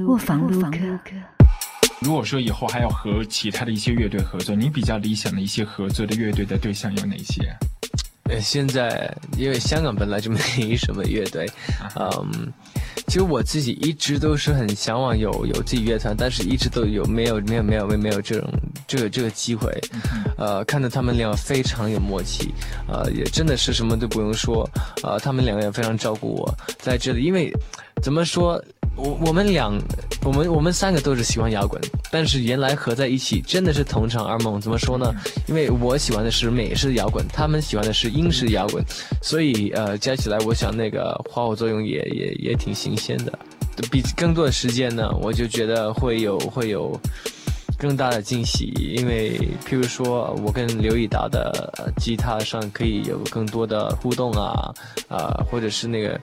卧房录歌。如果说以后还要和其他的一些乐队合作，你比较理想的一些合作的乐队的对象有哪些？呃，现在因为香港本来就没什么乐队，嗯，其实我自己一直都是很向往有有自己乐团，但是一直都有没有没有没有没有这种这个这个机会，呃，看到他们俩非常有默契，呃，也真的是什么都不用说，呃，他们两个也非常照顾我在这里，因为怎么说？我我们两，我们我们三个都是喜欢摇滚，但是原来合在一起真的是同场二梦。怎么说呢？因为我喜欢的是美式摇滚，他们喜欢的是英式摇滚，所以呃加起来，我想那个花火作用也也也挺新鲜的。比更多的时间呢，我就觉得会有会有更大的惊喜，因为譬如说我跟刘以达的吉他上可以有更多的互动啊啊，或者是那个。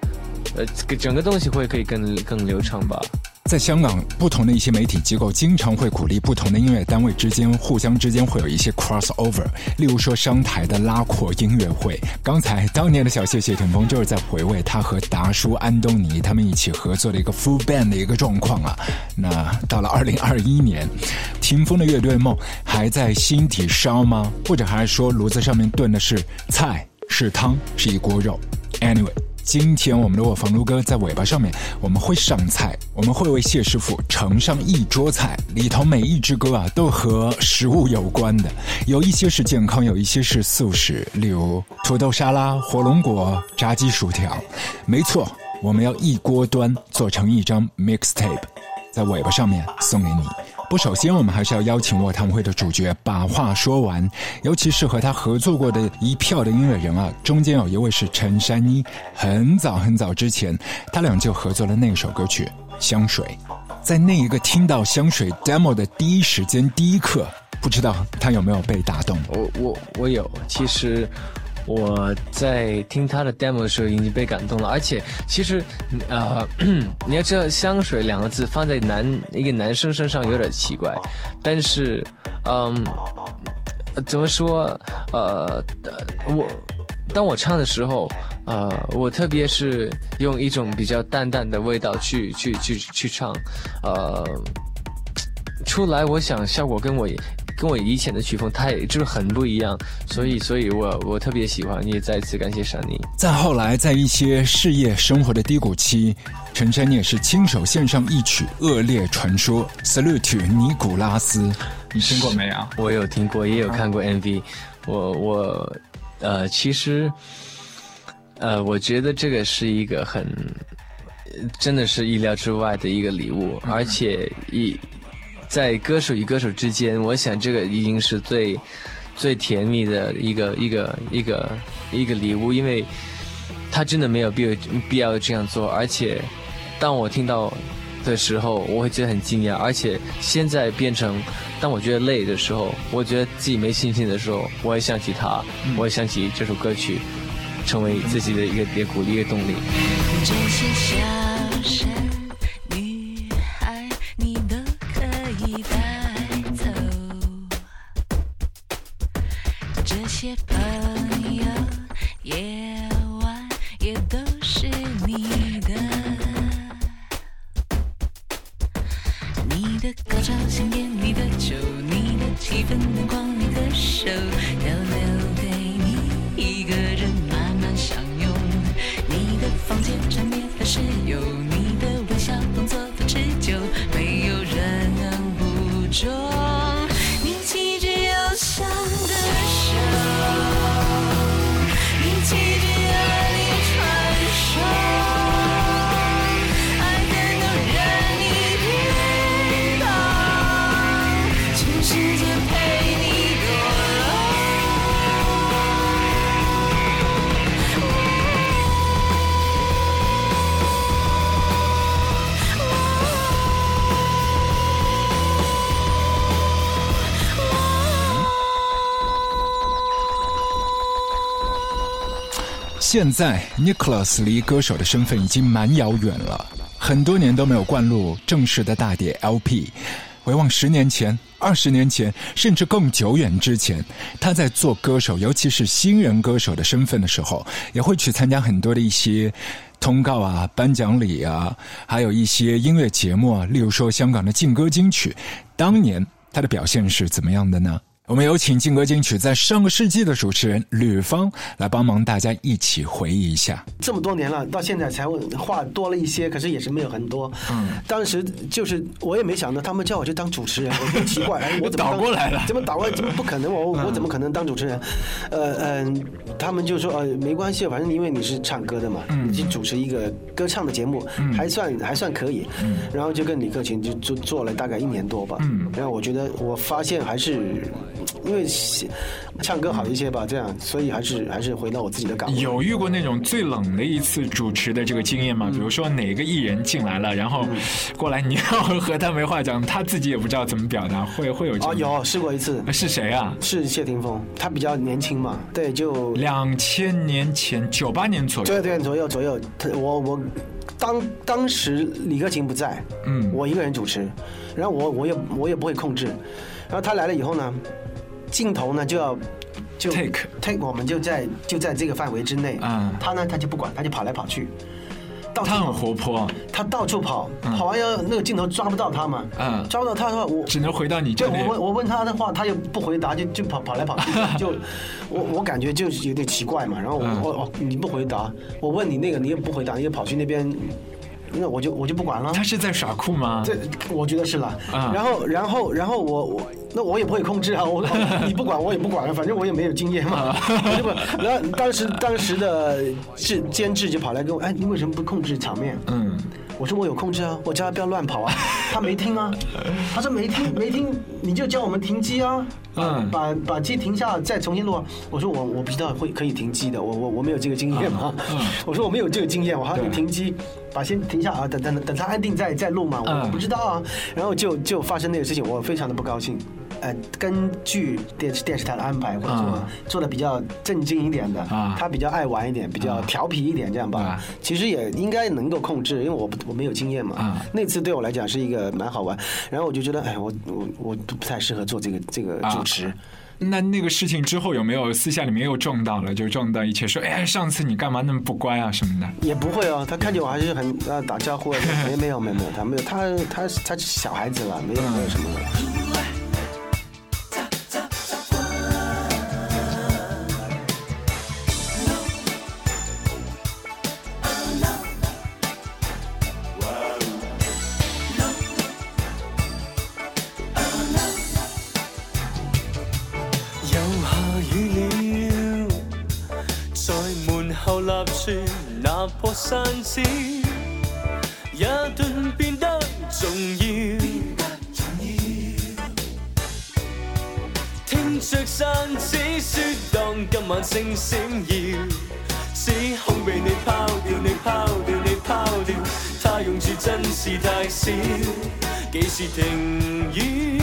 呃，整个东西会可以更更流畅吧。在香港，不同的一些媒体机构经常会鼓励不同的音乐单位之间互相之间会有一些 cross over。例如说，商台的拉阔音乐会。刚才当年的小谢谢霆锋就是在回味他和达叔安东尼他们一起合作的一个 full band 的一个状况啊。那到了二零二一年，霆锋的乐队梦还在心底烧吗？或者还是说炉子上面炖的是菜是汤是一锅肉？Anyway。今天我们的卧房撸哥在尾巴上面，我们会上菜，我们会为谢师傅盛上一桌菜，里头每一支歌啊都和食物有关的，有一些是健康，有一些是素食，例如土豆沙拉、火龙果、炸鸡薯条。没错，我们要一锅端，做成一张 mixtape，在尾巴上面送给你。不，首先我们还是要邀请卧谈会的主角把话说完，尤其是和他合作过的一票的音乐人啊，中间有一位是陈珊妮，很早很早之前，他俩就合作了那首歌曲《香水》，在那一个听到《香水》demo 的第一时间、第一刻，不知道他有没有被打动？我我我有，其实。我在听他的 demo 的时候已经被感动了，而且其实，呃，你要知道“香水”两个字放在男一个男生身上有点奇怪，但是，嗯，怎么说？呃，我当我唱的时候，呃，我特别是用一种比较淡淡的味道去去去去唱，呃，出来，我想效果跟我。跟我以前的曲风，太就是很不一样，所以，所以我我特别喜欢，也再次感谢珊妮。再后来，在一些事业生活的低谷期，陈珊妮也是亲手献上一曲《恶劣传说》，Salute 尼古拉斯，你听过没有？我有听过，也有看过 MV。我我呃，其实呃，我觉得这个是一个很真的是意料之外的一个礼物，而且一。在歌手与歌手之间，我想这个已经是最最甜蜜的一个一个一个一个礼物，因为他真的没有必要必要这样做。而且，当我听到的时候，我会觉得很惊讶。而且现在变成，当我觉得累的时候，我觉得自己没信心的时候，我会想起他，我会想起这首歌曲，成为自己的一个别鼓励的动力。if I 现在，Nicholas 离歌手的身份已经蛮遥远了，很多年都没有灌录正式的大碟 LP。回望十年前、二十年前，甚至更久远之前，他在做歌手，尤其是新人歌手的身份的时候，也会去参加很多的一些通告啊、颁奖礼啊，还有一些音乐节目啊，例如说香港的劲歌金曲，当年他的表现是怎么样的呢？我们有请劲歌金曲在上个世纪的主持人吕方来帮忙大家一起回忆一下。这么多年了，到现在才话多了一些，可是也是没有很多。嗯，当时就是我也没想到，他们叫我去当主持人，我很奇怪，哎，我怎么倒过来了？怎么倒过来？怎么不可能？我我怎么可能当主持人？呃嗯，他们就说呃没关系，反正因为你是唱歌的嘛，你去主持一个歌唱的节目，还算还算可以。嗯，然后就跟李克勤就做做了大概一年多吧。嗯，然后我觉得我发现还是。因为唱歌好一些吧，这样，所以还是还是回到我自己的岗位。有遇过那种最冷的一次主持的这个经验吗？比如说哪个艺人进来了，然后过来你要和他没话讲，他自己也不知道怎么表达，会会有哦？有试过一次，是谁啊？是谢霆锋，他比较年轻嘛，对，就两千年前九八年左右，对对左右左右，他我我当当时李克勤不在，嗯，我一个人主持，然后我我也我也不会控制，然后他来了以后呢？镜头呢就要就 take take，我们就在就在这个范围之内。嗯，他呢他就不管，他就跑来跑去。到他很活泼，他到处跑，跑完要那个镜头抓不到他嘛。嗯，抓不到他的话，我只能回到你这里。我问我问他的话，他又不回答，就就跑跑来跑去。就我我感觉就是有点奇怪嘛。然后我我哦你不回答，我问你那个你也不回答，你又跑去那边。那我就我就不管了。他是在耍酷吗？这我觉得是了。然后然后然后我我那我也不会控制啊。我你不管我也不管了，反正我也没有经验嘛。不，然后当时当时的制监制就跑来跟我，哎，你为什么不控制场面？嗯。我说我有控制啊，我叫他不要乱跑啊，他没听啊，他说没听没听，你就叫我们停机啊，嗯，把把机停下再重新录。我说我我不知道会可以停机的，我我我没有这个经验嘛，我说我没有这个经验，我还要停机，把先停下啊，等等等他安定再再录嘛，我不知道啊，然后就就发生那个事情，我非常的不高兴。呃，根据电视电视台的安排，或者说做的比较正经一点的，他比较爱玩一点，比较调皮一点，这样吧，其实也应该能够控制，因为我我没有经验嘛。那次对我来讲是一个蛮好玩，然后我就觉得，哎，我我我都不太适合做这个这个主持。那那个事情之后有没有私下里面又撞到了，就撞到一起说，哎，上次你干嘛那么不乖啊什么的？也不会哦，他看见我还是很呃打招呼，没没有没有没有，他没有，他他他是小孩子了，没有没有什么。立住那破扇子一顿变得重要。听着扇子说当今晚星闪耀只恐被你抛掉你抛掉你抛掉他用处真是太少几时停雨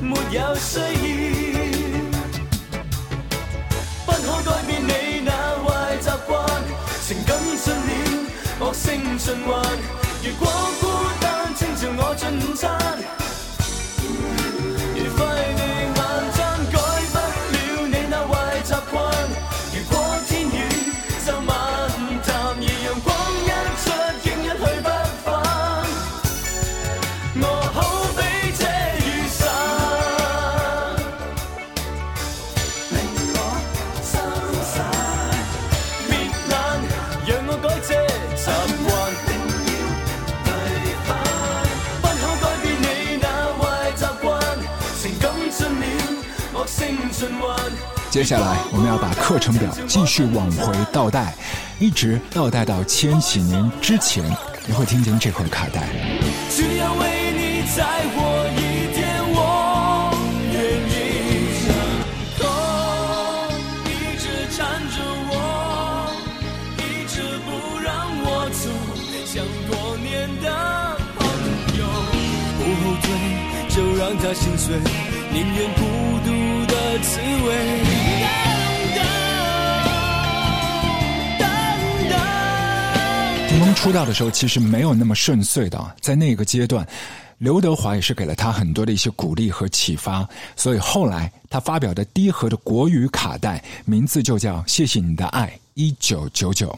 没有需要星循环。如果孤单请朝我进午餐接下来，我们要把课程表继续往回倒带，一直倒带到千禧年之前，你会听见这块卡带。只要为你再活一天，我愿意。一直缠着我，一直不让我走，像多年的朋友。不后退，就让他心碎，宁愿孤独的滋味。出道的时候其实没有那么顺遂的，在那个阶段，刘德华也是给了他很多的一些鼓励和启发，所以后来他发表的第一盒的国语卡带，名字就叫《谢谢你的爱一九九九》。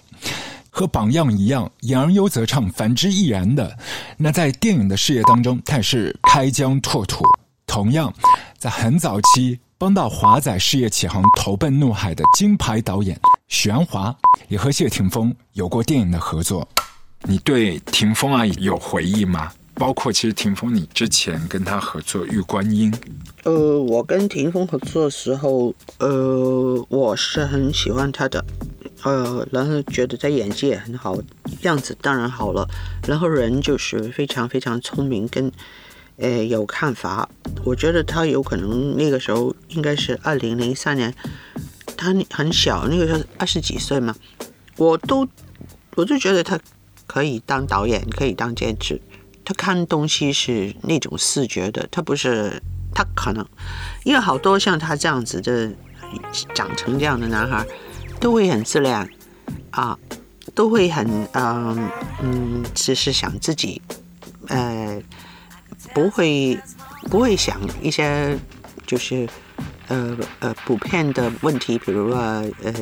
和榜样一样，言而优则唱，反之亦然的。那在电影的事业当中，他也是开疆拓土。同样，在很早期帮到华仔事业起航投奔怒海的金牌导演许鞍华，也和谢霆锋有过电影的合作。你对霆锋啊有回忆吗？包括其实霆锋，你之前跟他合作《玉观音》，呃，我跟霆锋合作的时候，呃，我是很喜欢他的，呃，然后觉得他演技也很好，样子当然好了，然后人就是非常非常聪明，跟呃有看法。我觉得他有可能那个时候应该是二零零三年，他很小，那个时候二十几岁嘛，我都我就觉得他可以当导演，可以当监制。他看东西是那种视觉的，他不是他可能，因为好多像他这样子的长成这样的男孩，都会很自恋啊，都会很嗯嗯，只是想自己，呃，不会不会想一些就是呃呃普遍的问题，比如说呃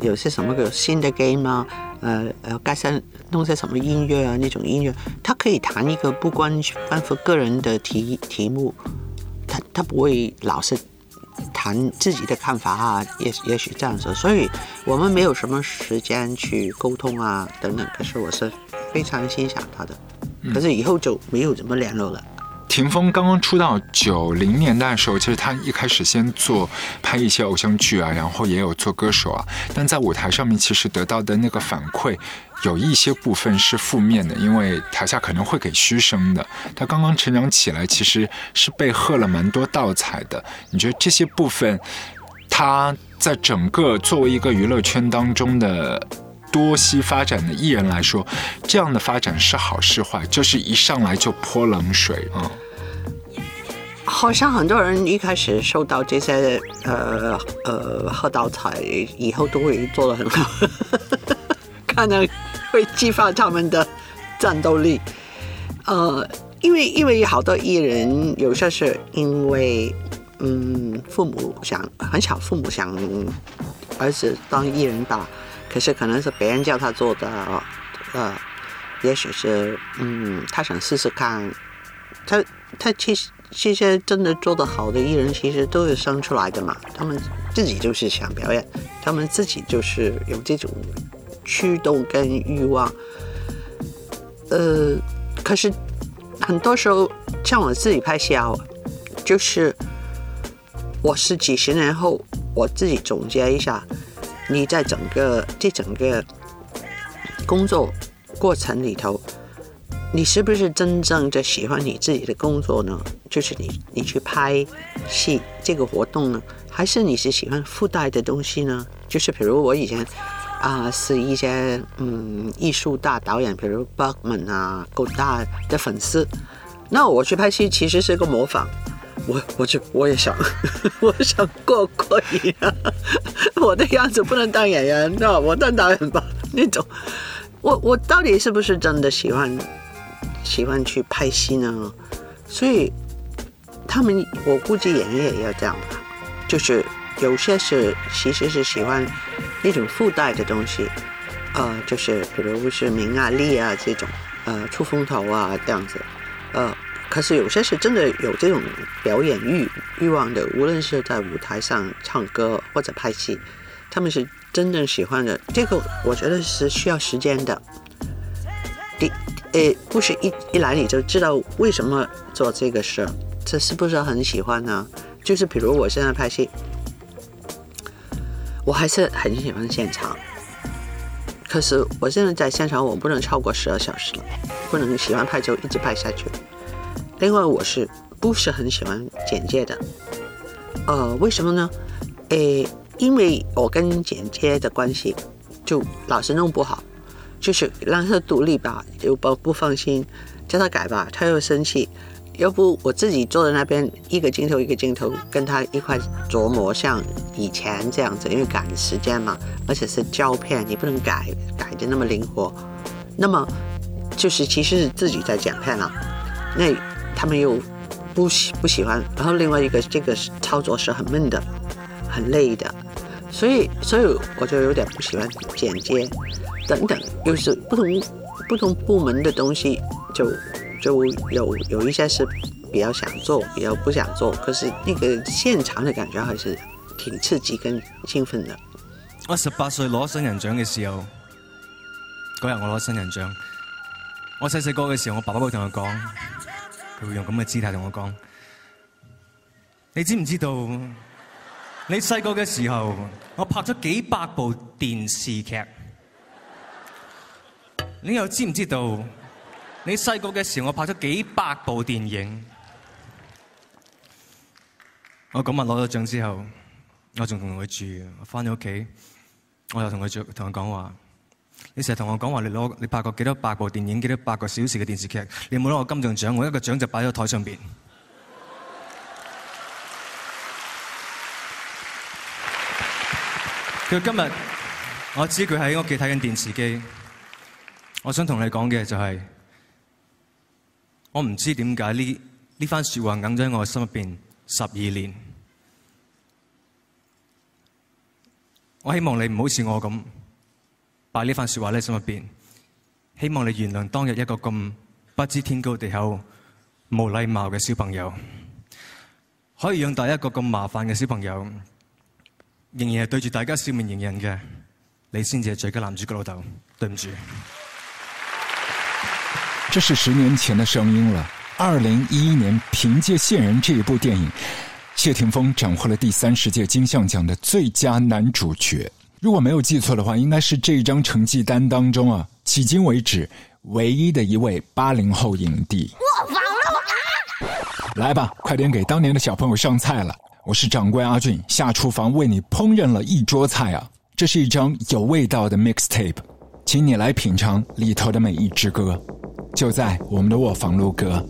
有些什么个新的 game 啊。呃呃，该上弄些什么音乐啊？那种音乐，他可以谈一个不关关乎个人的题题目，他他不会老是谈自己的看法啊，也也许这样子，所以我们没有什么时间去沟通啊等等。可是我是非常欣赏他的，可是以后就没有怎么联络了。霆锋刚刚出道九零年代的时候，其实他一开始先做拍一些偶像剧啊，然后也有做歌手啊。但在舞台上面，其实得到的那个反馈有一些部分是负面的，因为台下可能会给嘘声的。他刚刚成长起来，其实是被喝了蛮多倒彩的。你觉得这些部分，他在整个作为一个娱乐圈当中的多西发展的艺人来说，这样的发展是好是坏？就是一上来就泼冷水啊？好像很多人一开始受到这些呃呃喝倒彩，以后都会做得很好，可能会激发他们的战斗力。呃，因为因为好多艺人有些是因为嗯父母想很小，父母想儿子当艺人吧，可是可能是别人叫他做的，呃，也许是嗯他想试试看，他他其实。这些真的做得好的艺人，其实都是生出来的嘛。他们自己就是想表演，他们自己就是有这种驱动跟欲望。呃，可是很多时候，像我自己拍戏啊，就是我是几十年后，我自己总结一下，你在整个这整个工作过程里头。你是不是真正的喜欢你自己的工作呢？就是你，你去拍戏这个活动呢，还是你是喜欢附带的东西呢？就是比如我以前啊，是一些嗯艺术大导演，比如 Bergman 啊、够大的粉丝，那我去拍戏其实是个模仿，我我就我也想，我想过过瘾啊，我的样子不能当演员，那我当导演吧那种，我我到底是不是真的喜欢？喜欢去拍戏呢，所以他们我估计演员也要这样吧，就是有些是其实是喜欢那种附带的东西，呃，就是比如是名啊利啊这种，呃出风头啊这样子，呃，可是有些是真的有这种表演欲欲望的，无论是在舞台上唱歌或者拍戏，他们是真正喜欢的，这个我觉得是需要时间的。第诶，不是一一来你就知道为什么做这个事，这是不是很喜欢呢？就是比如我现在拍戏，我还是很喜欢现场，可是我现在在现场，我不能超过十二小时了，不能喜欢拍就一直拍下去。另外，我是不是很喜欢剪接的？呃，为什么呢？诶，因为我跟剪接的关系，就老是弄不好。就是让他独立吧，又不不放心，叫他改吧，他又生气。要不我自己坐在那边，一个镜头一个镜头跟他一块琢磨，像以前这样子，因为赶时间嘛，而且是胶片，你不能改改的那么灵活。那么就是其实是自己在剪片了，那他们又不喜不喜欢。然后另外一个这个操作是很闷的，很累的。所以所以我就有点不喜欢剪接等等，又是不同不同部门的东西，就就有有一些是比較想做，比較不想做，可是那個現場的感覺還是挺刺激跟興奮的。我十八歲攞新人獎嘅時候，嗰日我攞新人獎。我細細個嘅時候，我爸爸會同我講，佢會用咁嘅姿態同我講：你知唔知道？你細個嘅時候，我拍咗幾百部電視劇。你又知唔知道？你細個嘅時候，我拍咗幾百部電影。我嗰日攞咗獎之後，我仲同佢住。我翻咗屋企，我又同佢住，同佢講話。你成日同我講話，你攞你拍過幾多百部電影，幾多百個小時嘅電視劇，你冇攞過金像獎，我一個獎就擺喺台上邊。佢今日我知佢喺屋企睇緊電視機，我想同你講嘅就係，我唔知點解呢呢番說話硬咗喺我心入邊十二年。我希望你唔好似我咁。把呢番說話喺心入邊，希望你原諒當日一個咁不知天高地厚、冇禮貌嘅小朋友，可以養大一個咁麻煩嘅小朋友，仍然係對住大家笑面迎人嘅，你先至係最佳男主角老豆。對唔住，這是十年前的聲音了。二零一一年，憑借《線人》這一部電影，謝霆鋒斬獲了第三十屆金像獎的最佳男主角。如果没有记错的话，应该是这一张成绩单当中啊，迄今为止唯一的一位八零后影帝。我忘了啊！来吧，快点给当年的小朋友上菜了。我是掌柜阿俊，下厨房为你烹饪了一桌菜啊！这是一张有味道的 mixtape，请你来品尝里头的每一支歌，就在我们的卧房录歌。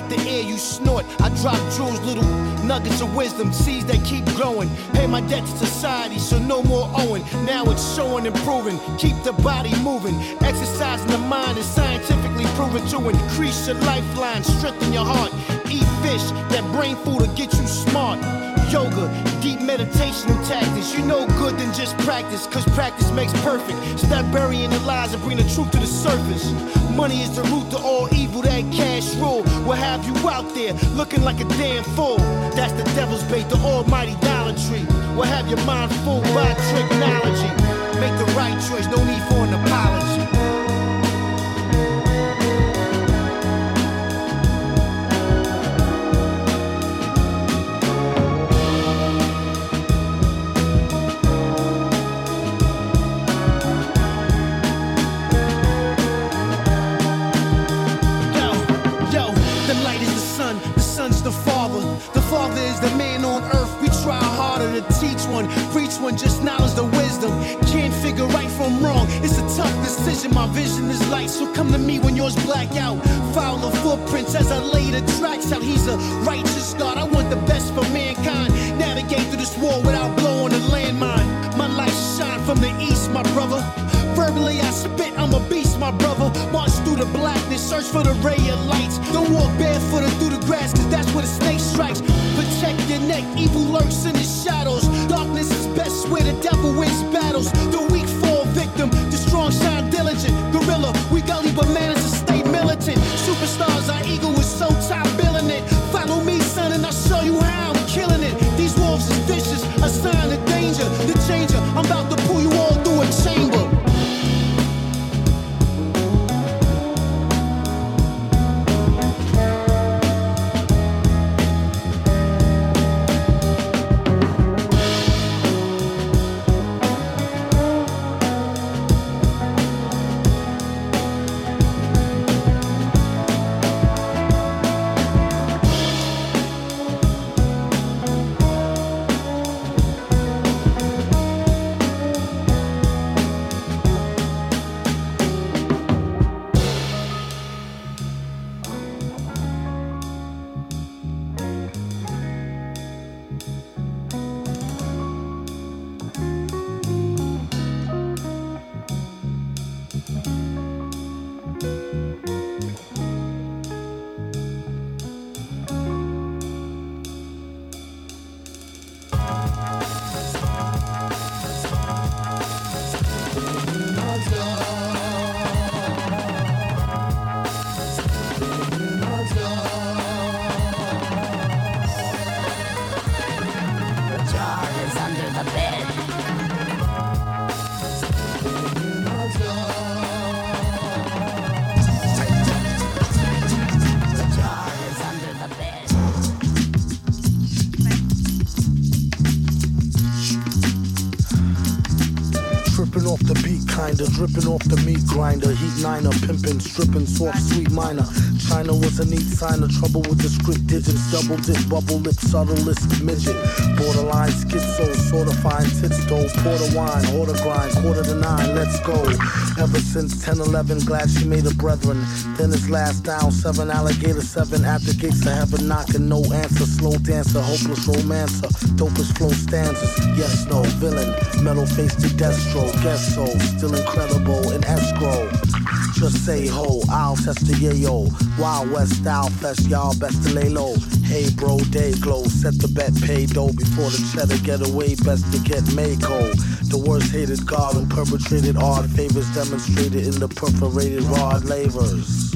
Like the air you snort. I drop jewels, little nuggets of wisdom, seeds that keep growing. Pay my debt to society, so no more owing. Now it's showing and proving. Keep the body moving. Exercising the mind is scientifically proven to increase your lifeline, strengthen your heart. Eat fish, that brain food will get you smart. Yoga, deep meditation and tactics. You know good than just practice, cause practice makes perfect. Stop burying the lies and bring the truth to the surface. Money is the root to all evil, that cash rule will have you out there looking like a damn fool. That's the devil's bait, the almighty Dollar Tree. Will have your mind fooled by technology. Make the right choice, no need for an apology. One, just knowledge the wisdom. Can't figure right from wrong. It's a tough decision. My vision is light, so come to me when yours black out. Follow footprints as I lay the tracks out. He's a righteous God. I want the best for mankind. Navigate through this war without blowing a landmine. My light shine from the east, my brother. Verbally, I spit, I'm a beast, my brother. March through the blackness, search for the ray of lights. Don't walk barefooted through the grass, cause that's where the snake strikes. Protect your neck, evil lurks in the shadows. Darkness where the devil wins battles. The weak fall victim, the strong shine diligent. Gorilla, we gully, but manage to stay militant. Superstars, our ego is so top under dripping off the meat grinder. Heat niner, pimping, stripping, soft, sweet minor. China was a neat sign of trouble with the script digits. Double dip, bubble lip, subtlest midget. Borderline schizo, sorta fine tits though. Porter wine, order grind, quarter to nine, let's go. Ever since 10 11, glad she made a brethren. Then it's last down, seven alligator, seven the gates of heaven, knocking, no answer. Slow dancer, hopeless romancer, dopest flow stanzas. Yes, no, villain, metal face to destro, guess so, still incredible in escrow. Just say ho, I'll test the yayo. Wild West style fest, y'all best to lay low. Hey bro, day glow, set the bet, pay dough before the cheddar get away, best to get Mako. The worst hated god who perpetrated odd favors demonstrated in the perforated rod lavers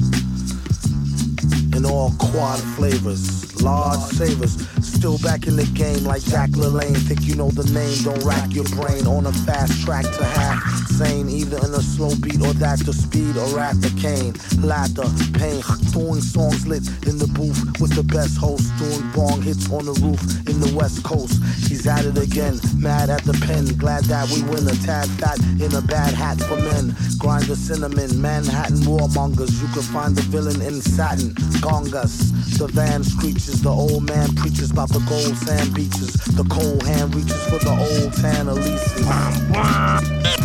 in all quad flavors, large savers. Still back in the game like Jack LaLanne. Think you know the name, don't rack your brain on a fast track to half. Sane, either in a slow beat or that the speed or after the cane. Ladder, pain, doing songs lit in the booth with the best host. Doing bong hits on the roof in the west coast. He's at it again, mad at the pen. Glad that we win a tad fat in a bad hat for men. Grind the cinnamon, Manhattan warmongers. You can find the villain in satin. Gongas, the van screeches. The old man preaches about the gold sand beaches. The cold hand reaches for the old tan Elises.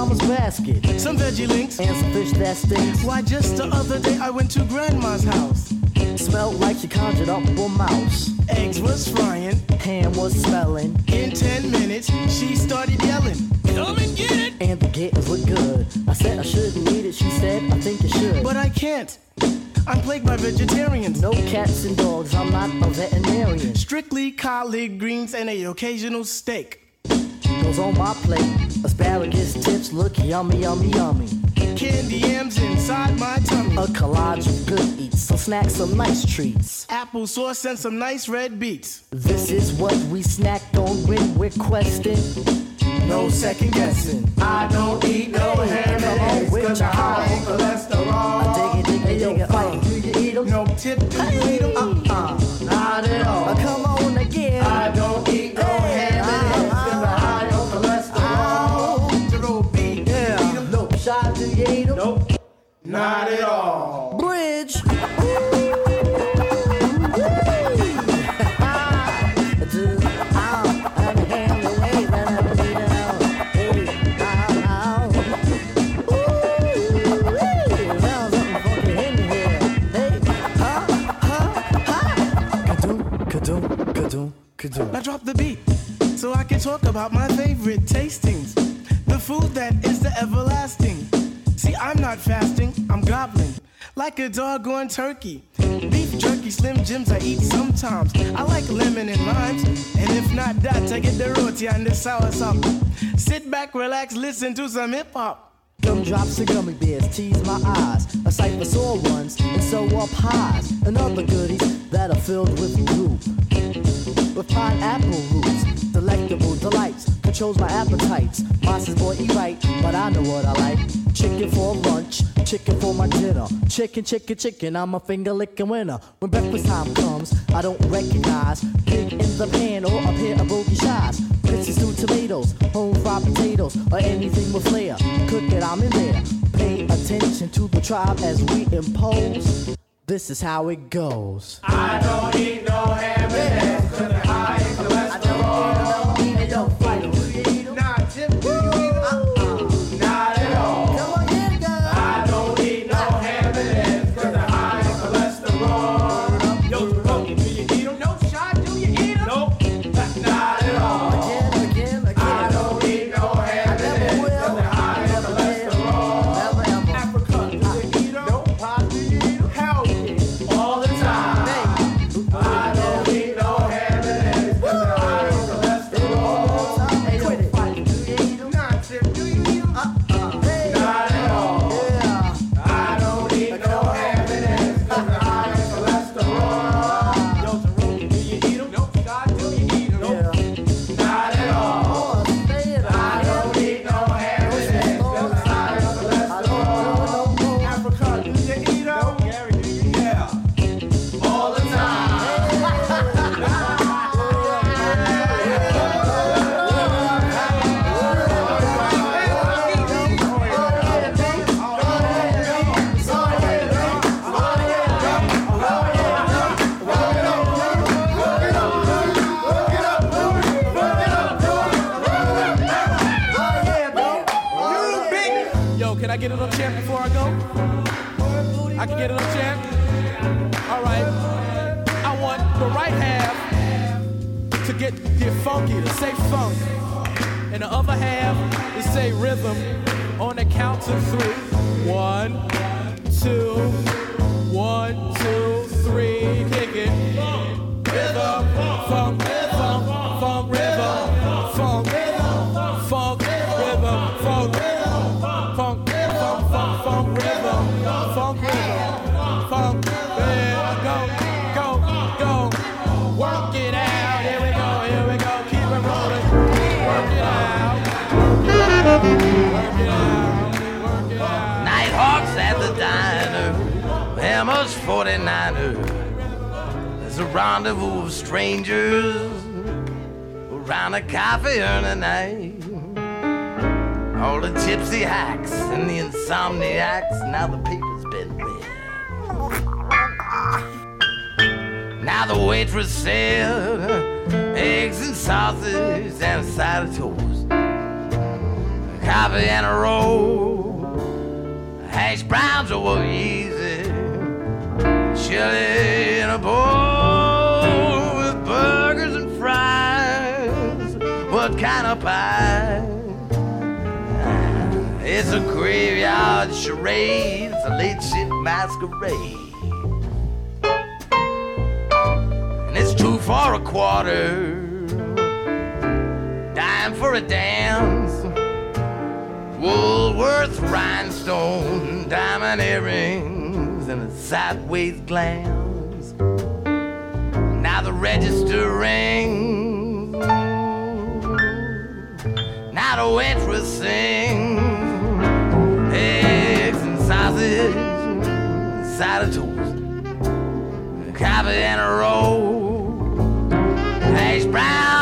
mama's basket? Some veggie links. And some fish that stinks. Why, just the other day I went to grandma's house. Smelled like she conjured up a mouse. Eggs was frying. Ham was smelling. In 10 minutes, she started yelling. Come and get it. And the gators look good. I said I shouldn't eat it. She said I think you should. But I can't. I'm plagued by vegetarians. no cats and dogs. I'm not a veterinarian. Strictly collard greens and a occasional steak. Goes on my plate. Asparagus tips look yummy, yummy, yummy. Candy yams inside my tummy. A collage of good eats. So snack some nice treats. Applesauce and some nice red beets. This is what we snacked on when we're questing. No second guessing. I don't eat no ham come and on eggs cause I'm high in I cholesterol. dig it, dig it, dig it. Do you eat 'em? No tip, do you eat 'em? Uh-uh. Not at uh, all. Uh, come on Not at all. Bridge. Now drop the beat so I can talk about my favorite tastings. The food that is the everlasting. See, I'm not fasting, I'm gobbling. Like a doggone turkey. Beef jerky, slim jims I eat sometimes. I like lemon and limes. And if not that, I get the roti and the sour sauce. Sit back, relax, listen to some hip hop. Gumdrops and gummy bears tease my eyes. A sight for sore ones and so up highs. And other goodies that are filled with goo. With pineapple roots, delectable delights. Controls my appetites. Monsters boy eat right, but I know what I like. Chicken for lunch, chicken for my dinner. Chicken, chicken, chicken, I'm a finger licking winner. When breakfast time comes, I don't recognize pig in the pan or a pair of bogey shies. Grits stewed tomatoes, home fried potatoes, or anything with flair. Cook it, I'm in there. Pay attention to the tribe as we impose. This is how it goes. I don't eat no can get a little chant? All right. I want the right half to get, get funky, to say funk. And the other half to say rhythm on the count of three. One, two, one, two, three, kick it. Rhythm, funk, funk, funk, Emma's 49er. There's a rendezvous of strangers around a coffee urn night. All the gypsy hacks and the insomniacs, now the paper's been read. Now the waitress said, eggs and sausage and a side of toast, coffee and a roll, hash browns over easy, chili in a bowl with burgers and fries. What kind of pie? It's a graveyard charade. It's a late shift masquerade. And it's two for a quarter. Dime for a dance. Woolworth rhinestone, diamond earrings, and a sideways glance. Now the register rings. Now the waitress sings. Eggs and sausage, side of toast, coffee and a roll, hash browns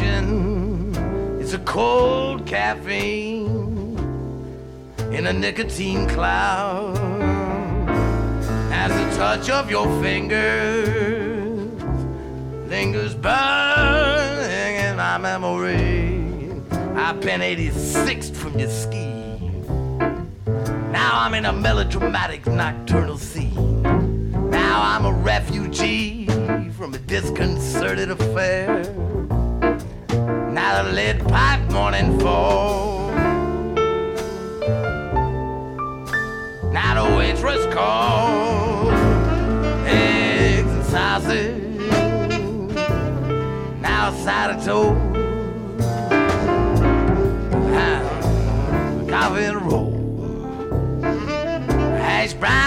no direction. It's a cold caffeine in a nicotine cloud. As the touch of your fingers lingers burning in my memory. I've been 86th from your scheme. Now I'm in a melodramatic nocturnal scene. Now I'm a refugee from a disconcerted affair. Lead pipe morning fall. Now the waitress calls. Eggs and sausage. Now a side of toast. Coffee and roll hash browns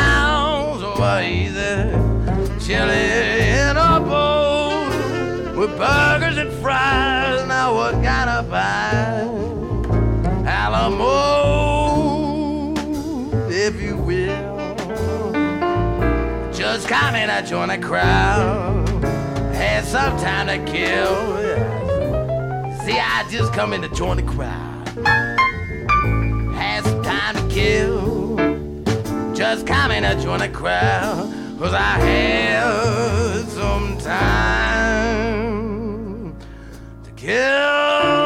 Just come in and join the crowd. Had some time to kill. See, I just come in to join the crowd. Had some time to kill just coming to join the crowd. Cause I had some time to kill.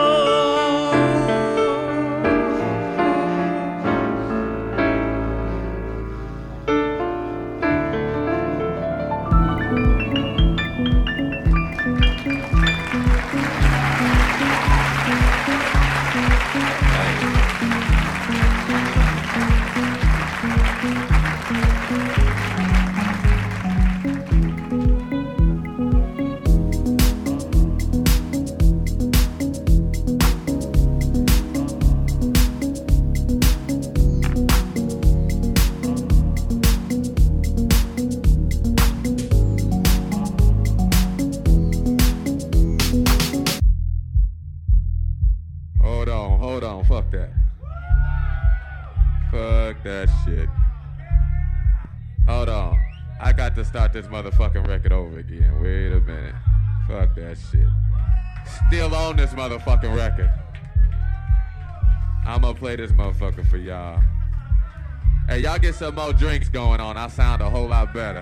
To start this motherfucking record over again. Wait a minute. Fuck that shit. Still on this motherfucking record. I'm gonna play this motherfucker for y'all. Hey, y'all get some more drinks going on. I sound a whole lot better.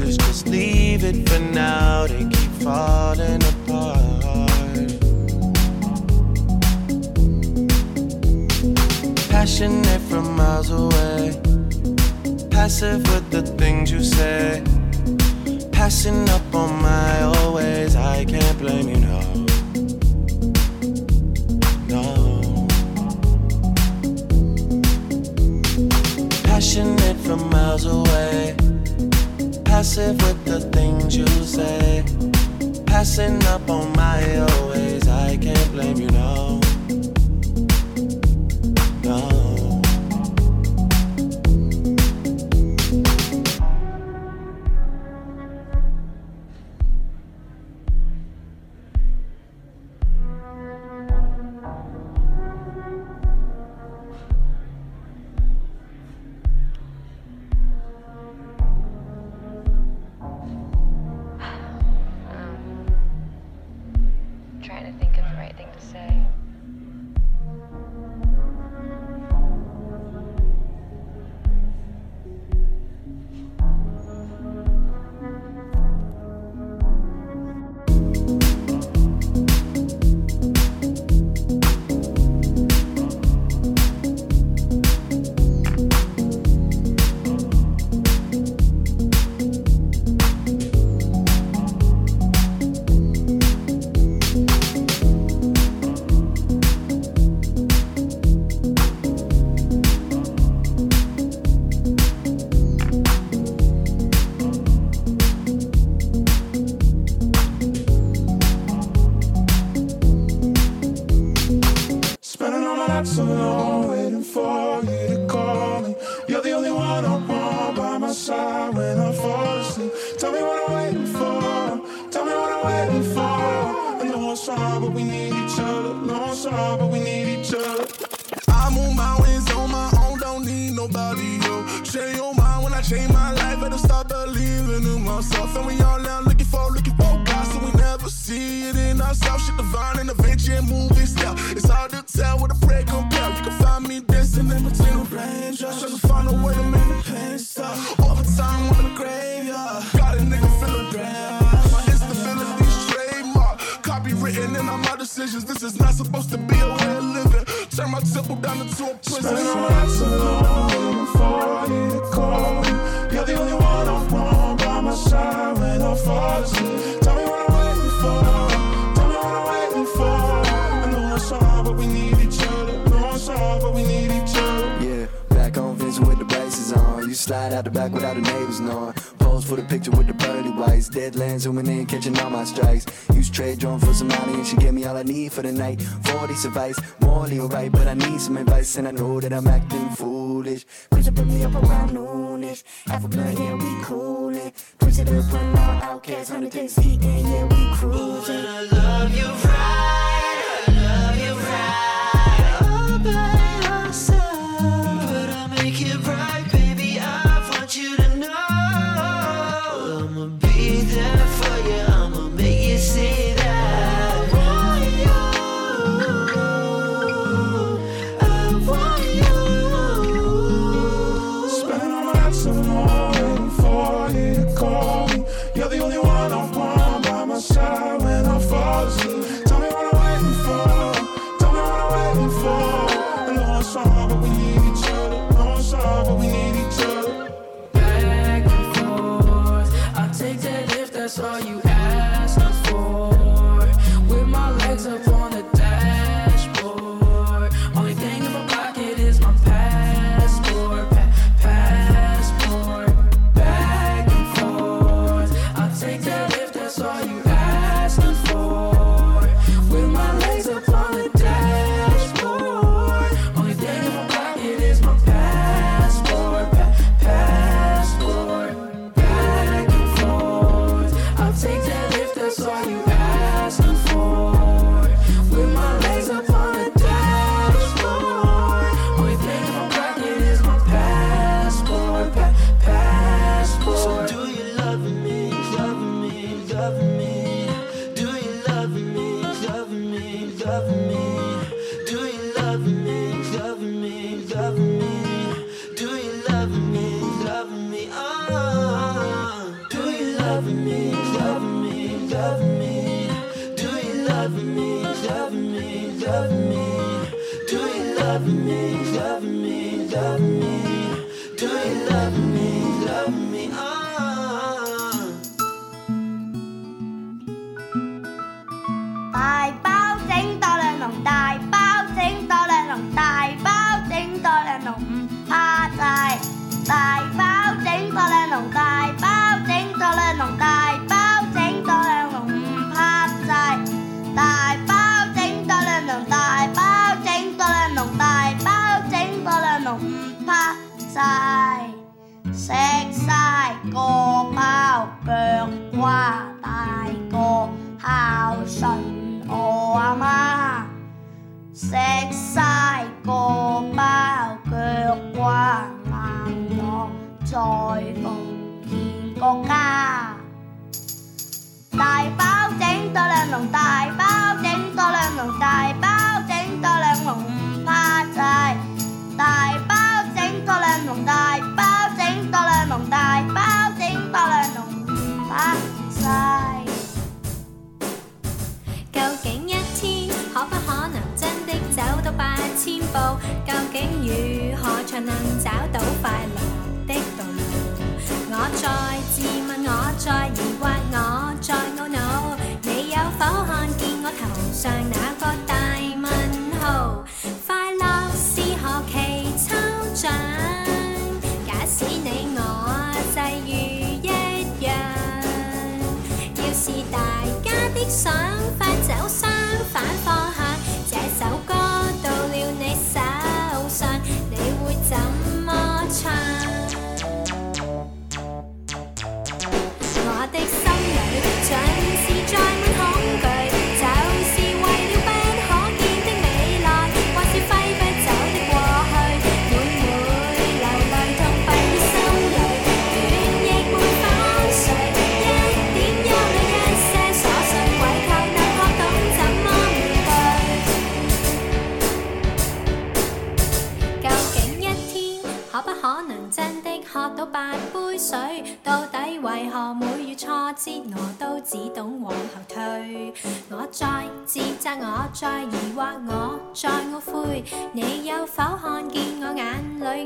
the just leave it for now. They keep falling apart. Passionate from miles away, passive with the things you say. Passing up on my always, I can't blame you, no. No. Passionate from miles away, passive with the things you say. Passing up on my always, I can't blame you, no. This is not supposed to be a way of living. Turn my temple down into a prison. Spending all my nights alone, waiting for you to call me. You're the only one I want by my side when I fall asleep. Tell me what I'm waiting for. Tell me what I'm waiting for. I know it's hard, but we need each other. Know it's hard, but we need each other. Yeah, back on Vincent with the braces on. You slide out the back without the neighbors knowing. For the picture with the pearly whites. Deadlands zooming in, catching all my strikes. Use trade drone for some money and she gave me all I need for the night. 40 advice, morally alright, but I need some advice and I know that I'm acting foolish. Please put me up around noonish. Half a blood, yeah, we coolin'. It up on all outcasts, hundred days heat, and yeah, we cruising. I love you right,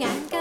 again.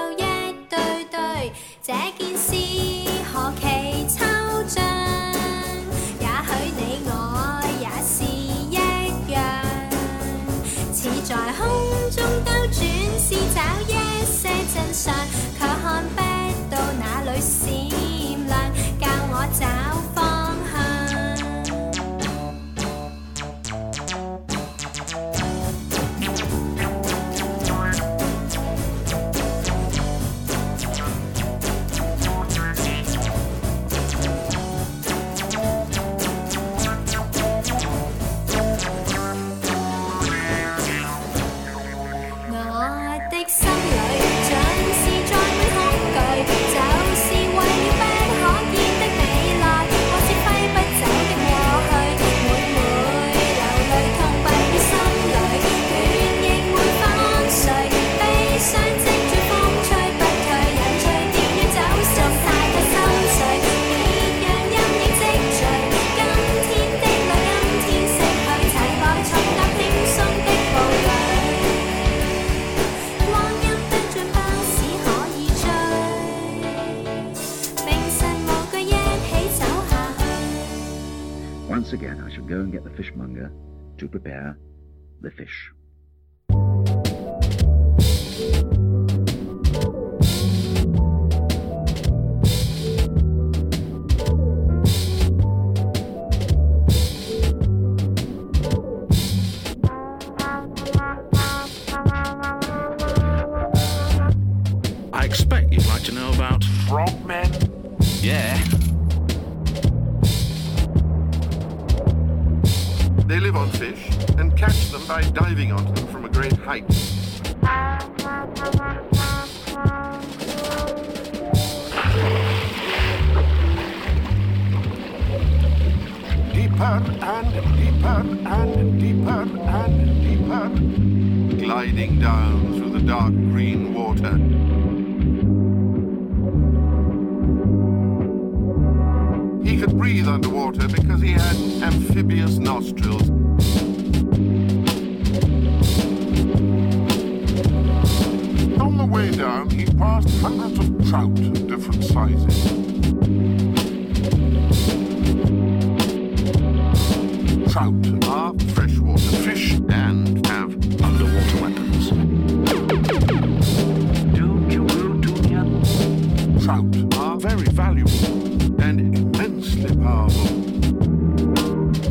very valuable and immensely powerful.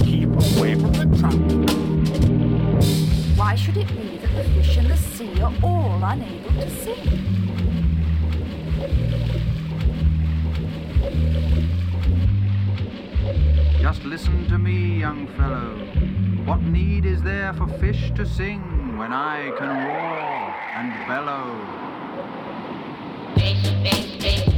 Keep away from the trap. Why should it be that the fish and the sea are all unable to sing? Just listen to me, young fellow. What need is there for fish to sing when I can roar and bellow? Fish, fish, fish.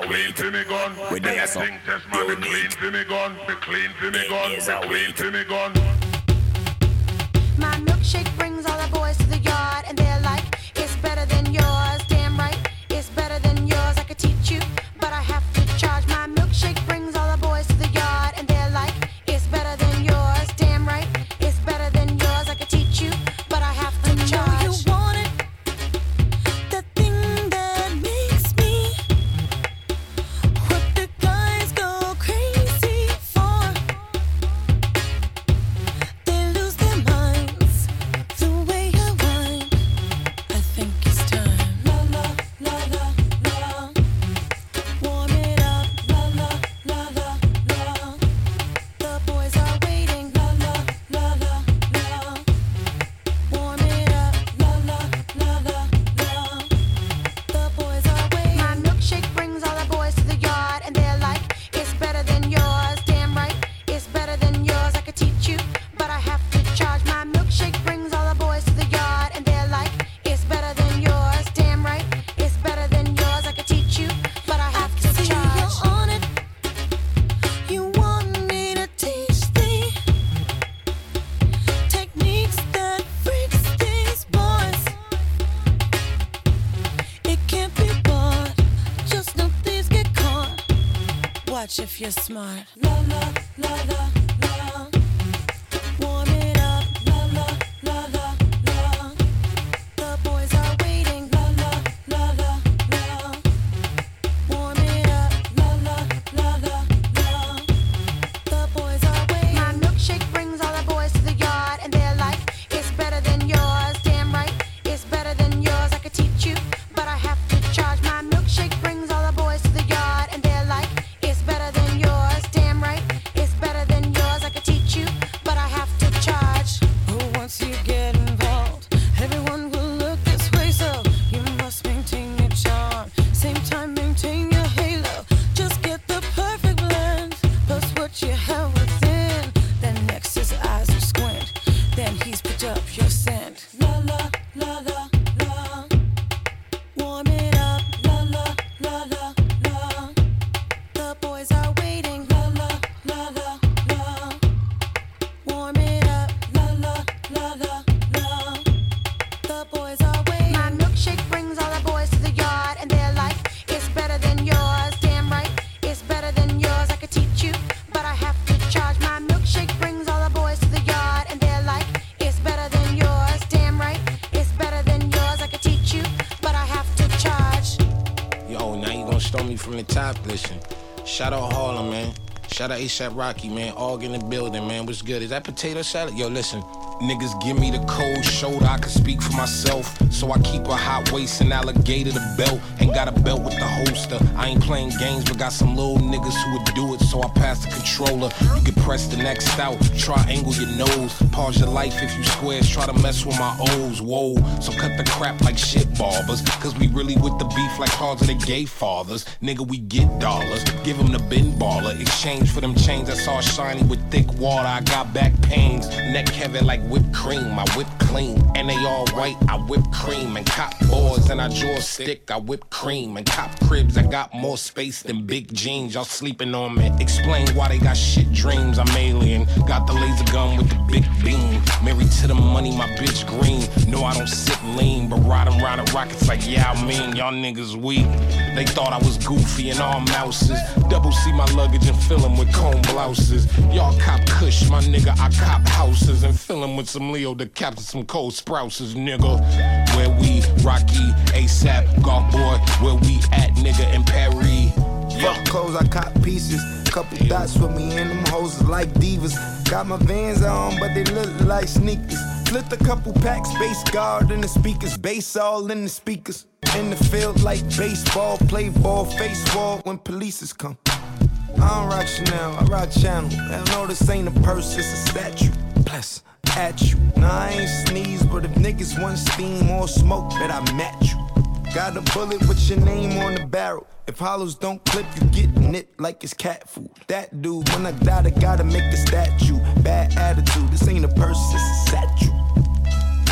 Test man the clean for me gun. Anything test man the clean for me gun. The clean for me gun. The clean for me gun. Smart. Shout out ASAP Rocky, man. All in the building, man. What's good? Is that potato salad? Yo, listen. Niggas give me the cold shoulder, I can speak for myself. So I keep a hot waist and alligator the belt. Got a belt with the holster. I ain't playing games, but got some little niggas who would do it. So I pass the controller. You can press the next out, triangle your nose. Pause your life if you squares, try to mess with my O's. Whoa, so cut the crap like shit barbers. Cause we really with the beef like cars of the gay fathers. Nigga, we get dollars. Give them the bin baller. Exchange for them chains that's all shiny with thick water. I got back pains. Neck heavy like whipped cream. I whip clean. And they all white. I whip cream. And cop boards and I draw a stick. I whip cream. And cop cribs. I got more space than big jeans. Y'all sleeping on me. Explain why they got shit dreams. I'm alien. Got the laser gun with the big beam. Married to the money, my bitch green. No, I don't sit lean, but riding around the rockets like, yeah, I mean, y'all niggas weak. They thought I was goofy and all mouses. Double C my luggage and fill fill 'em with Comme blouses. Y'all cop kush, my nigga, I cop houses and fill fill 'em with some Leo to capture some Cole Sprouses, nigga. Where we, Rocky, ASAP, golf boy, where we at, nigga, in Paris. Fuck clothes, I cop pieces. Couple dots with me and them hoes like divas. Got my vans on, but they look like sneakers. Flipped a couple packs, bass guard in the speakers, bass all in the speakers. In the field like baseball, play ball, face wall when polices come. I don't rock Chanel, I rock Channel. Hell no, this ain't a purse, it's a statue. Bless at you. Nah, I ain't sneeze, but if niggas want steam or smoke, bet I match you. Got a bullet with your name on the barrel. If hollows don't clip, you get nipped like it's cat food. That dude, when I die, I gotta make the statue. Bad attitude, this ain't a purse, it's a statue.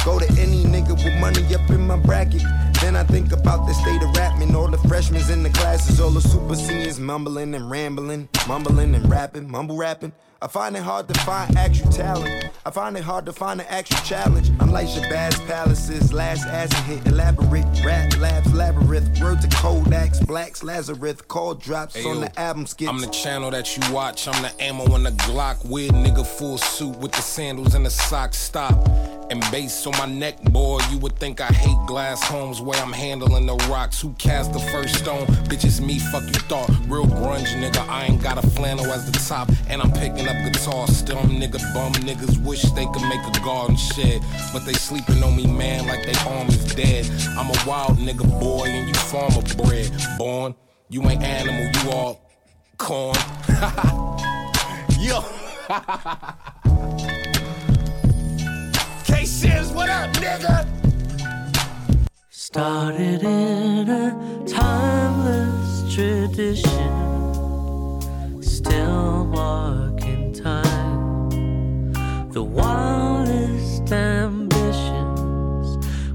Go to any nigga with money up in my bracket. Then I think about the state of rapping. All the freshmen in the classes, all the super seniors mumbling and rambling, mumbling and rapping, mumble rapping. I find it hard to find actual talent. I find it hard to find an actual challenge. I'm like Shabazz Palaces, last acid hit, elaborate rap labs, labyrinth, words of Kodaks, blacks, Lazarus, call drops Hey, on the album skits. I'm the channel that you watch. I'm the ammo in the Glock. Weird nigga full suit with the sandals and the socks. Stop. And bass on my neck, boy. You would think I hate glass homes where I'm handling the rocks. Who cast the first stone? Bitch, it's me. Fuck you thought. Real grunge nigga. I ain't got a flannel as the top. And I'm picking up guitar. Still, nigga bum. Niggas wish they could make a garden shed. But they sleeping on me, man, like they arm is dead. I'm a wild nigga, boy. And you farmer bred. Born. You ain't animal. You all corn. Yo. K Sims, what up, nigga? Started in a timeless tradition, The wildest ambitions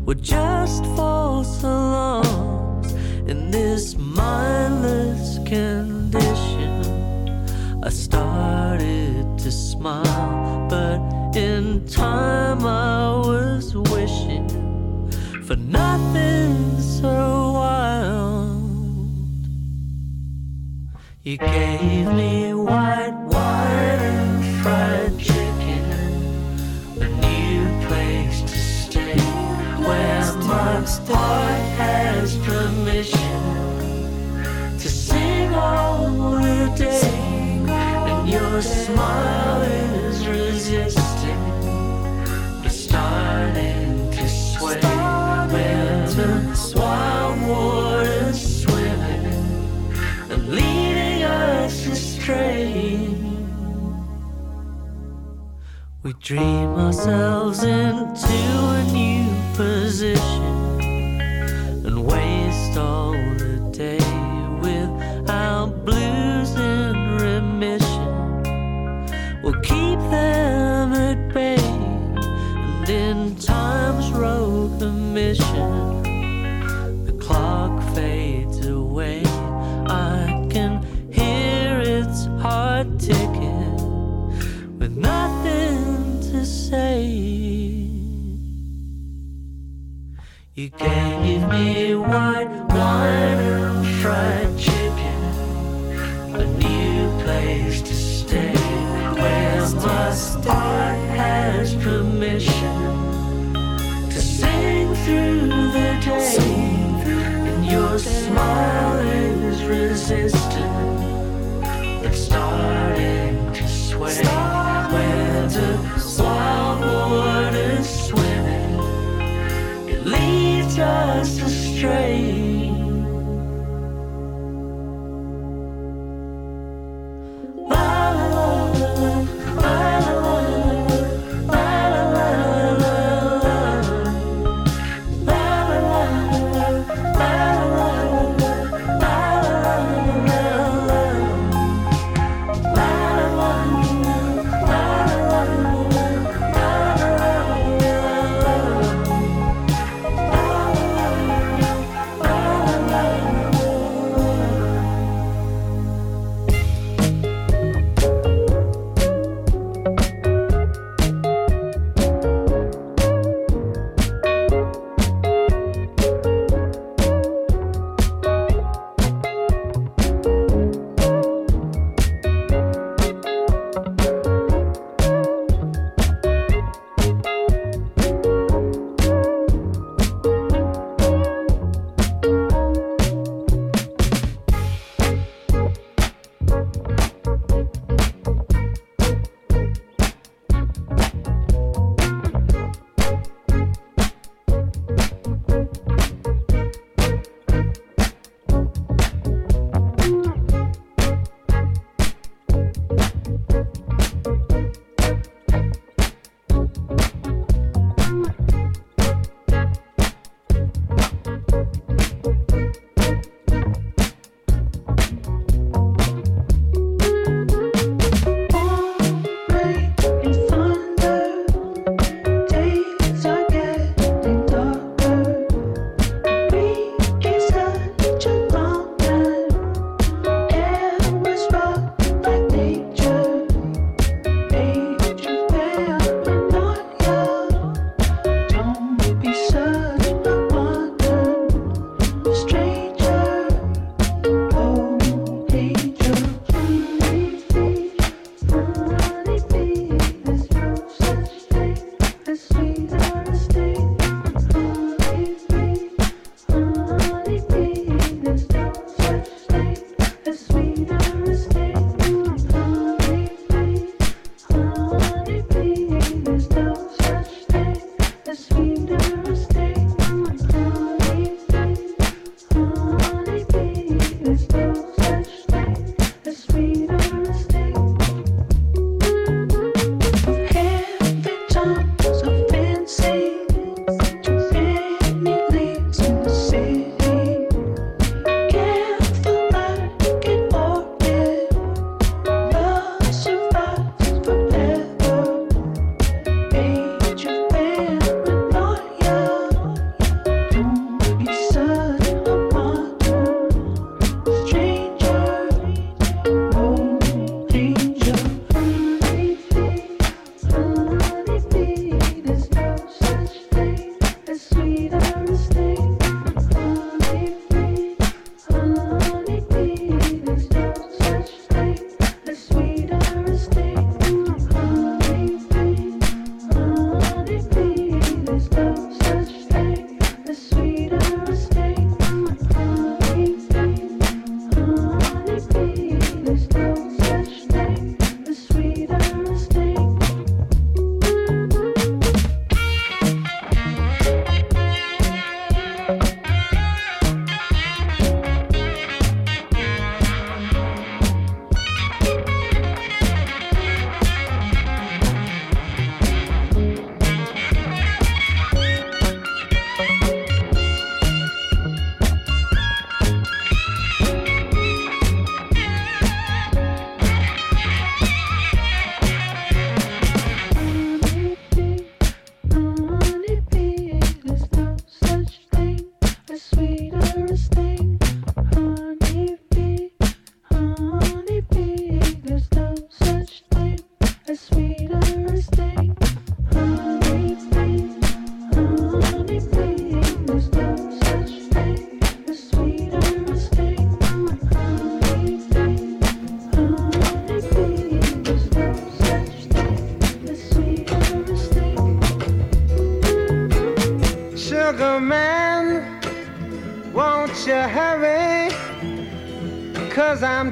were just false alarms in this mindless condition. I started to smile, but in time I was wishing for nothing so wild. You gave me white wine and fried heart has permission to sing all the day, and your smile is resisting, but starting to sway the water's swimming and leading us astray. We dream ourselves into a new position You gave me white wine and fried chicken, a new place to stay where my heart has permission to sing through the day, and your smile is resistant, just a stray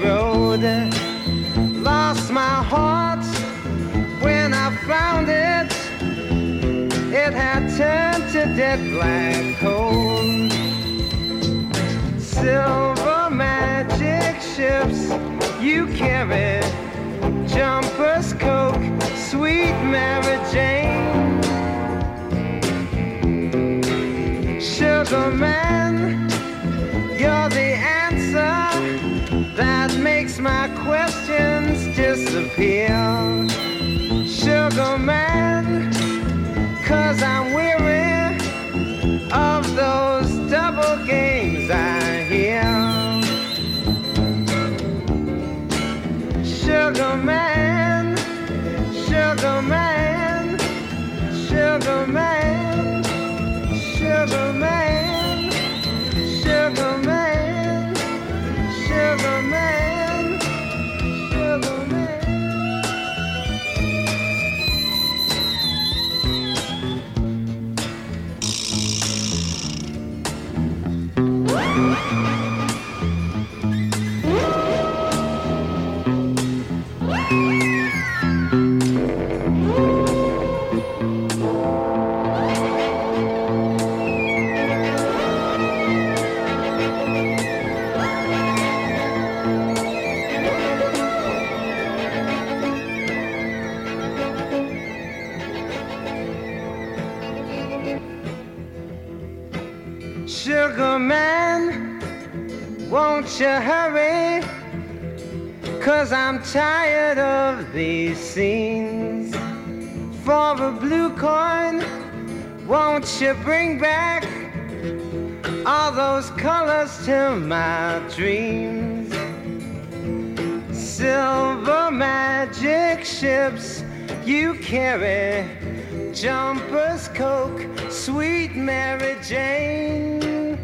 road. Lost my heart when I found it. It had turned to dead black coal. Silver magic ships you carry, jumpers, coke, sweet Mary Jane. Sugar man, makes my questions disappear. Sugar man, cause I'm weary of those double games I hear. Sugar man, Cause I'm tired of these scenes. For a blue coin, won't you bring back all those colors to my dreams? Silver magic ships you carry, jumpers, coke, sweet Mary Jane.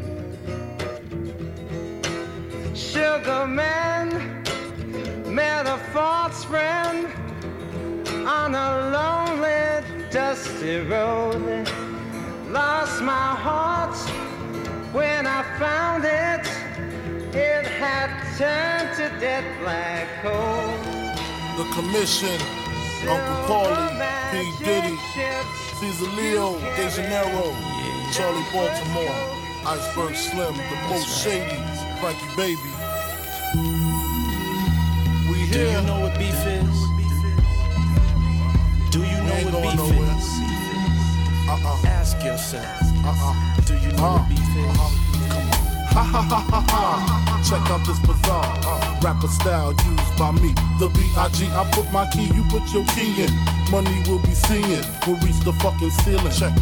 Sugar man met a false friend on a lonely, dusty road. Lost my heart when I found it. It had turned to dead black coal. The Commission, Uncle Paulie, P. Diddy, Caesar Leo, De Janeiro, Charli Baltimore, Iceberg Slim, the most shady, Frankie Baby. Do you know what beef is? Do you know what beef nowhere. is? Uh-uh. Ask yourself. Uh-uh. Do you know Uh, what beef is? Ha ha ha ha ha. Check out this bizarre uh, rapper style used by me. The B.I.G. I put my key, you put your key in. Money will be seeing, We'll reach the fucking ceiling. Check.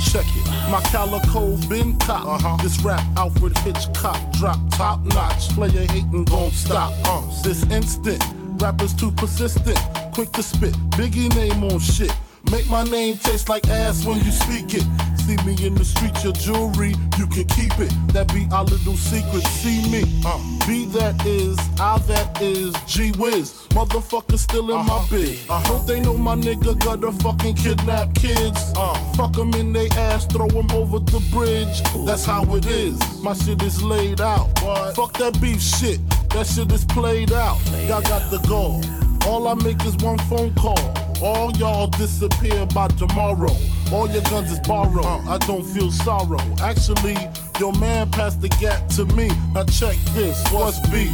Check it. My calico been cop. Uh-huh. This rap Alfred Hitchcock drop top notch. Player hating gon' stop. Uh, this instant. Rappers too persistent. Quick to spit. Biggie name on shit. Make my name taste like ass when you speak it. See me in the street, your jewelry, you can keep it. That be our little secret. See me, uh, be that is, I that is, G Wiz. Motherfucker still in my biz. I hope they know my nigga got to fucking kidnap kids. Uh, fuck them in they ass, throw them over the bridge. That's how it is. My shit is laid out. Fuck that beef shit. That shit is played out. Y'all got the goal. All I make is one phone call. All y'all disappear by tomorrow. All your guns is borrowed. I don't feel sorrow. Actually, your man passed the gap to me. Now check this. What's beef?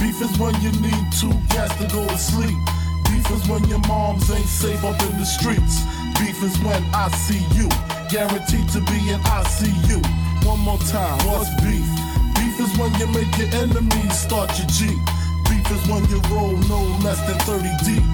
Beef is when you need two cats to go to sleep. Beef is when your moms ain't safe up in the streets. Beef is when I see you. Guaranteed to be in ICU. One more time. What's beef? Beef is when you make your enemies start your G. Beef is when you roll no less than 30 deep.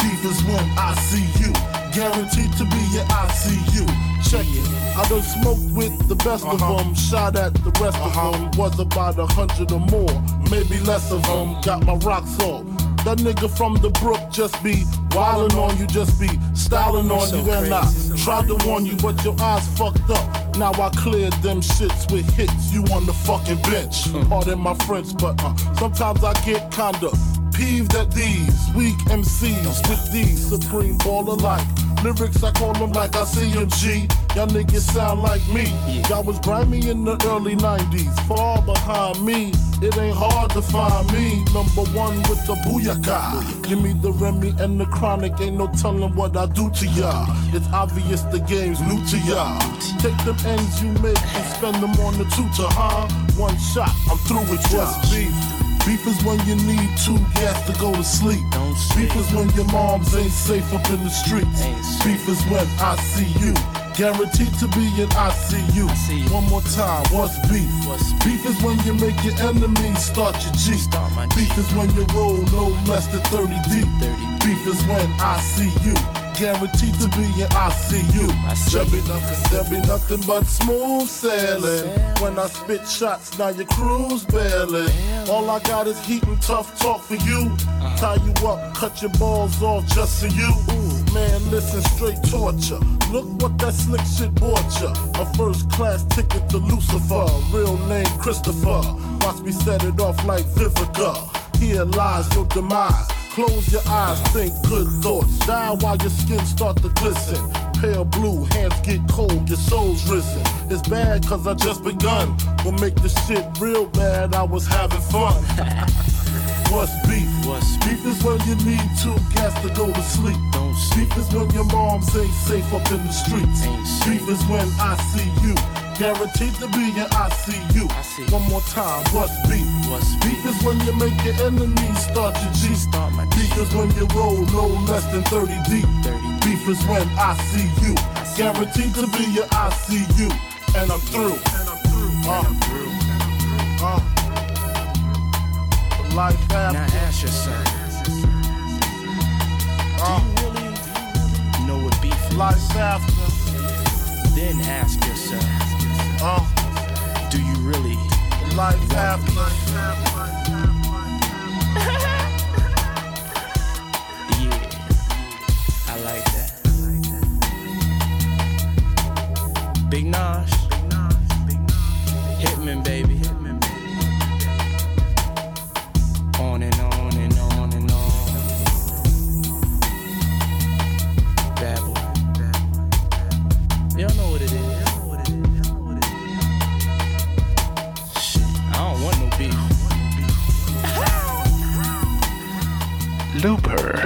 Beef is when I see you. Guaranteed to be your ICU. Check it. I done smoked with the best of uh-huh. them, shot at the rest of uh-huh. them. Was about a hundred or more, maybe less of them. Got my rocks off. That nigga from the brook just be wildin' on you, just be styling on you. And I tried to warn you, but your eyes fucked up. Now I cleared them shits with hits. You on the fucking bench. Hmm. Pardon my French, but uh, sometimes I get kinda peeved at these weak MCs with these supreme baller like lyrics. I call them like I see them G. Y'all niggas sound like me. Y'all was grimy in the early 90s, far behind me. It ain't hard to find me. Number one with the booyaka. Give me the Remy and the chronic. Ain't no telling what I do to y'all. It's obvious the game's new to y'all. Take them ends you make and spend them on the tutor, huh? One shot, I'm through with just beef. Beef is when you need two gas to go to sleep. Beef is when your moms ain't safe up in the streets. Beef is when I see you. Guaranteed to be in ICU. One more time, what's beef? Beef is when you make your enemies start your G. Beef is when you roll no less than 30 deep. Beef is when I see you. Guaranteed to be in ICU. There be nothing, there be nothing but smooth sailing. When I spit shots, now your crew's bailing. All I got is heat and tough talk for you. Tie you up, cut your balls off just for you. Man, listen, straight torture. Look what that slick shit bought ya. A first class ticket to Lucifer. Real name Christopher. Watch me set it off like Vivica. Here lies your demise. Close your eyes, think good thoughts. Die while your skin start to glisten. Pale blue, hands get cold, your soul's risen. It's bad cause I just begun. Will make the shit real bad, I was having fun. What's beef? What's beef is when you need two gas to go to sleep. Don't beef is when your moms ain't safe up in the streets. Beef is when I see you. Guaranteed to be in ICU. One more time, what's beef? What's beef is when you make your enemies start your G. Start my beef is when you roll no less than 30 deep. Beef is when I see you. Guaranteed to be in ICU. And I'm through. And I'm through. Uh, and I'm through. uh, life after. Now ask yourself, Uh, do you really know what beef is? life after. Then ask yourself, Uh, do you really life after. Yeah, I like that. Big Nosh, Hitman, baby. Looper.